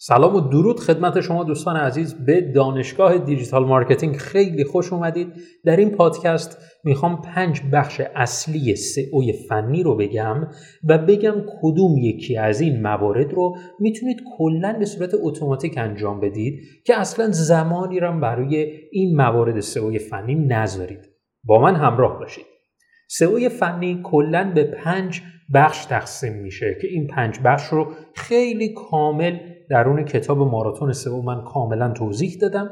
سلام و درود خدمت شما دوستان عزیز. به دانشگاه دیجیتال مارکتینگ خیلی خوش اومدید. در این پادکست می‌خوام پنج بخش اصلی سئو فنی رو بگم و بگم کدوم یکی از این موارد رو می‌تونید کلا به صورت اتوماتیک انجام بدید که اصلا زمانی رو برای این موارد سئو فنی نذارید. با من همراه باشید. سئو فنی کلا به پنج بخش تقسیم میشه که این پنج بخش رو خیلی کامل درون کتاب ماراتون سئو من کاملا توضیح دادم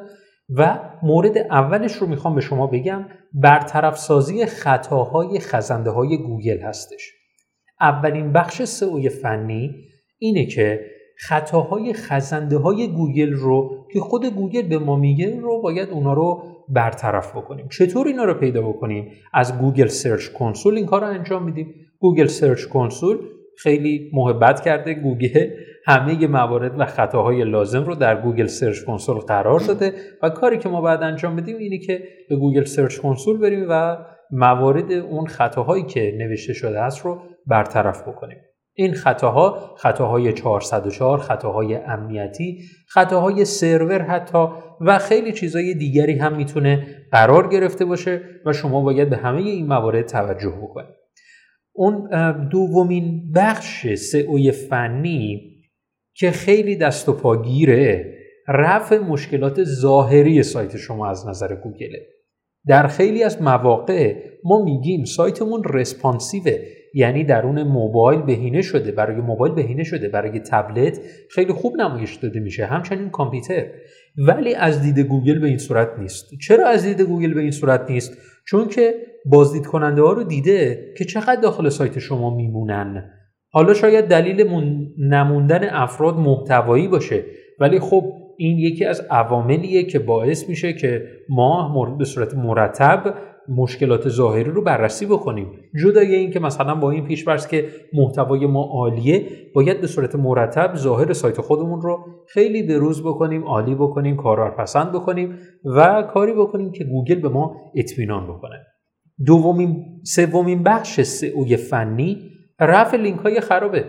و مورد اولش رو می‌خوام به شما بگم برطرف سازی خطاهای خزنده های گوگل هستش. اولین بخش سئو فنی اینه که خطاهای خزنده های گوگل رو که خود گوگل به ما میگه رو باید اونا رو برطرف بکنیم. چطور اینا رو پیدا بکنیم؟ از Google Search Console این کار رو انجام میدیم. Google Search Console خیلی محبت کرده گوگل. همه موارد و خطاهای لازم رو در Google Search Console قرار داده و کاری که ما باید انجام بدیم اینه که به Google Search Console بریم و موارد اون خطاهایی که نوشته شده است رو برطرف بکنیم. این خطاها خطاهای 404 خطاهای امنیتی خطاهای سرور حتی و خیلی چیزهای دیگری هم می‌تونه قرار گرفته باشه و شما باید به همه این موارد توجه بکنید. اون دومین بخش سئو فنی که خیلی دست و پاگیره رفع مشکلات ظاهری سایت شما از نظر گوگله در خیلی از مواقع ما میگیم سایتمون responsive ه یعنی درون موبایل بهینه شده برای موبایل بهینه شده برای تبلت خیلی خوب نمایش داده میشه همچنین کامپیوتر. ولی از دید گوگل به این صورت نیست. چرا از دید گوگل به این صورت نیست؟ چون که بازدید کننده ها رو دیده که چقدر داخل سایت شما میمونن. حالا شاید دلیل نموندن افراد محتوایی باشه ولی خب این یکی از عواملیه که باعث میشه که ما به صورت مرتب مشکلات ظاهری رو بررسی بکنیم. جدای این که مثلا با این پیشورز که محتوای ما عالیه باید به صورت مرتب ظاهر سایت خودمون رو خیلی بروز بکنیم عالی بکنیم کارار پسند بکنیم و کاری بکنیم که گوگل به ما اطمینان بکنه. دومین سومین بخش سئو فنی رفع لینک های خرابه.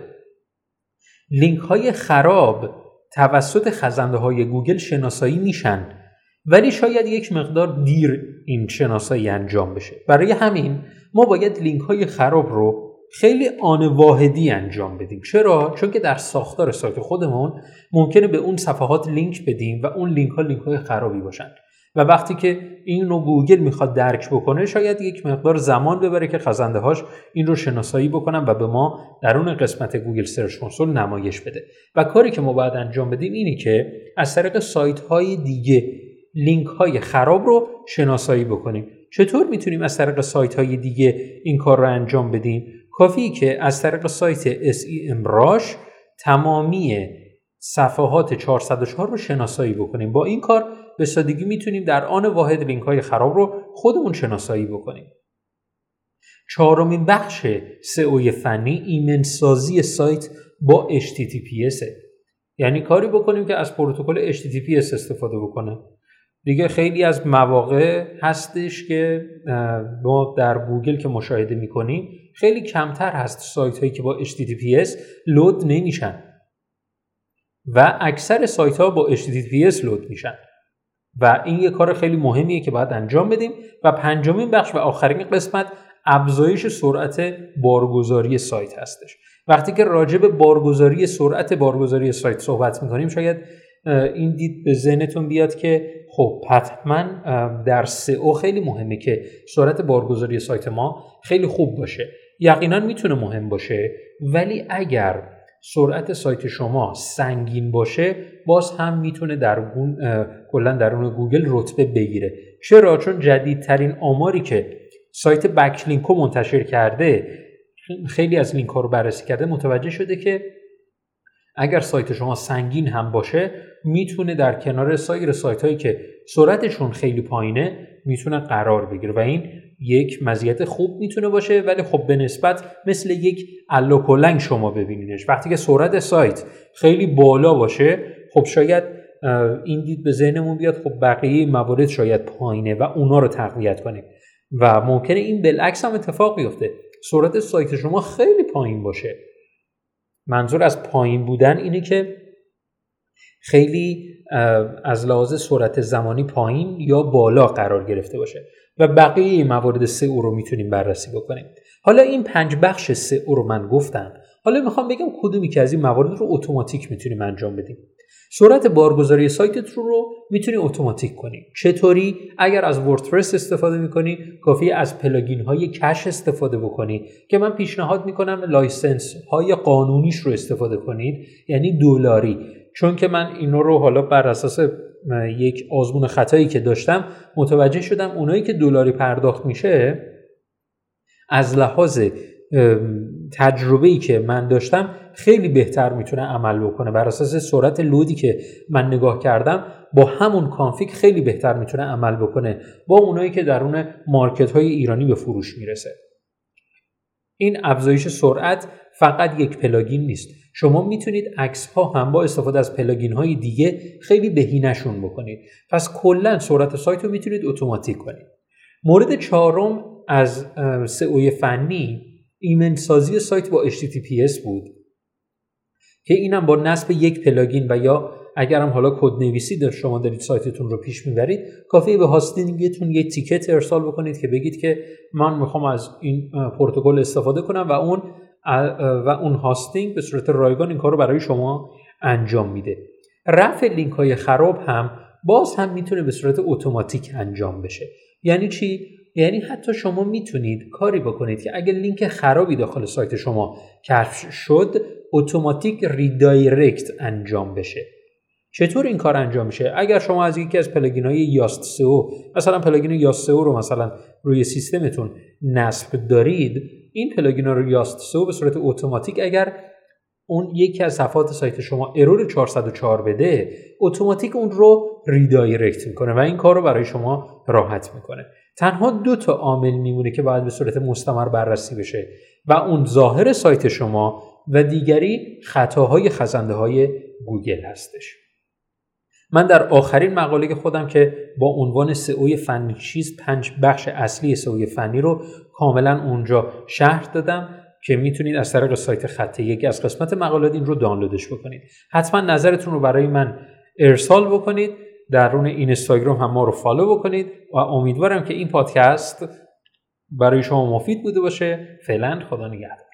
لینک های خراب توسط خزنده های گوگل شناسایی میشن ولی شاید یک مقدار دیر این شناسایی انجام بشه. برای همین ما باید لینک های خراب رو خیلی آن واحدی انجام بدیم. چرا؟ چون که در ساختار سایت خودمون ممکنه به اون صفحات لینک بدیم و اون لینک ها لینک های خرابی باشن. و وقتی که این رو گوگل می‌خواد درک بکنه شاید یک مقدار زمان ببره که خزنده هاش این رو شناسایی بکنن و به ما درون قسمت Google Search Console نمایش بده. و کاری که ما باید انجام بدیم اینه که از طریق سایت های دیگه لینک های خراب رو شناسایی بکنیم. چطور می‌تونیم از طریق سایت های دیگه این کار رو انجام بدیم؟ کافیه که از طریق سایت SEMrush تمامی صفحات 404 رو شناسایی بکنیم. با این کار به سادگی می‌تونیم در آن واحد لینک های خراب رو خودمون شناسایی بکنیم. چهارمین بخش سئو فنی ایمن سازی سایت با HTTPS یعنی کاری بکنیم که از پروتکل HTTPS استفاده بکنه. دیگه خیلی از مواقع هستش که ما در گوگل که مشاهده می‌کنیم خیلی کمتر هست سایت هایی که با HTTPS لود نمیشن. و اکثر سایت ها با HTTPS لود میشن. و این یه کار خیلی مهمیه که باید انجام بدیم. و پنجمین بخش و آخرین قسمت افزایش سرعت بارگذاری سایت هستش. وقتی که راجع به بارگذاری سرعت بارگذاری سایت صحبت می‌کنیم شاید این دید به ذهنتون بیاد که خب حتما در سئو خیلی مهمه که سرعت بارگذاری سایت ما خیلی خوب باشه. یقینا می‌تونه مهم باشه. ولی اگر سرعت سایت شما سنگین باشه باز هم می‌تونه در کلا درون گوگل رتبه بگیره. چرا؟ چون جدیدترین آماری که سایت Backlinko منتشر کرده خیلی از لینک ها رو بررسی کرده متوجه شده که اگر سایت شما سنگین هم باشه می‌تونه در کنار سایر سایت هایی که سرعتشون خیلی پایینه می‌تونه قرار بگیره. و این یک مزیت خوب می‌تونه باشه ولی خب به نسبت مثل یک الاکلنگ شما ببینینش. وقتی که سرعت سایت خیلی بالا باشه خب شاید این دید به ذهنمون بیاد خب بقیه موارد شاید پایینه و اونا رو تقویت کنیم. و ممکنه این بالعکس هم اتفاق بیفته. سرعت سایت شما خیلی پایین باشه. منظور از پایین بودن اینه که خیلی از لحاظ سرعت زمانی پایین یا بالا قرار گرفته باشه. و بقیه موارد اون رو می‌تونیم بررسی بکنیم. حالا این پنج بخش اون رو من گفتم. حالا می‌خوام بگم کدومی که از این موارد رو اتوماتیک می‌تونیم انجام بدیم. سرعت بارگذاری سایتت رو رو می‌تونی اتوماتیک کنی. چطوری؟ اگر از WordPress استفاده می‌کنی کافیه از plugin های cache استفاده بکنی که من پیشنهاد می‌کنم license های قانونیش رو استفاده کنید یعنی دلاری. چون که من اینو رو حالا بر اساس یک آزمون خطایی که داشتم متوجه شدم اونایی که دلاری پرداخت میشه از لحاظ تجربه ای که من داشتم خیلی بهتر می‌تونه عمل بکنه. بر اساس سرعت load ی که من نگاه کردم با همون config خیلی بهتر می‌تونه عمل بکنه. با اونایی که درون market های ایرانی به فروش می‌رسه. این افزایش سرعت فقط یک plugin نیست. شما می‌تونید عکس ها هم با استفاده از plugin های دیگه خیلی بهینهشون بکنید. پس کلا سرعت سایت رو می‌تونید اتوماتیک کنید. مورد چهارم از سئو فنی ایمن سازی سایت با HTTPS بود که اینم با نصب یک plugin و یا اگرم حالا کد نویسی در شما دارید سایتتون رو پیش می‌برید کافیه به hosting تون یه ticket ارسال بکنید که بگید که من می‌خوام از این پروتکل استفاده کنم و اون و اون hosting به صورت رایگان این کار رو برای شما انجام میده. رفع لینک های خراب هم باز هم می‌تونه به صورت اتوماتیک انجام بشه. یعنی چی؟ یعنی حتی شما می‌تونید کاری بکنید که اگر لینک خرابی داخل سایت شما کشف شد اتوماتیک redirect انجام بشه. چطور این کار انجام میشه؟ اگر شما از یکی از plugin های Yoast SEO مثلا plugin Yoast SEO رو مثلا روی سیستمتون نصب دارید این plugin رو Yoast SEO به صورت اتوماتیک اگر اون یکی از صفحات سایت شما error 404 بده اتوماتیک اون رو redirect می‌کنه و این کار رو برای شما راحت می‌کنه. تنها دو تا عامل میمونه که باید به صورت مستمر بررسی بشه و اون ظاهر سایت شما و دیگری خطاهای خزنده های گوگل هستش. من در آخرین مقاله خودم که با عنوان سئوی فنی چیز پنج بخش اصلی سئوی فنی رو کاملا اونجا شهر دادم که می‌تونید از طریق سایت خط یکی از قسمت مقالات این رو دانلودش بکنید. حتما نظرتون رو برای من ارسال بکنید درون اینستاگرام هم ما رو فالو بکنید و امیدوارم که این پادکست برای شما مفید بوده باشه. فعلا خدا نگهدار.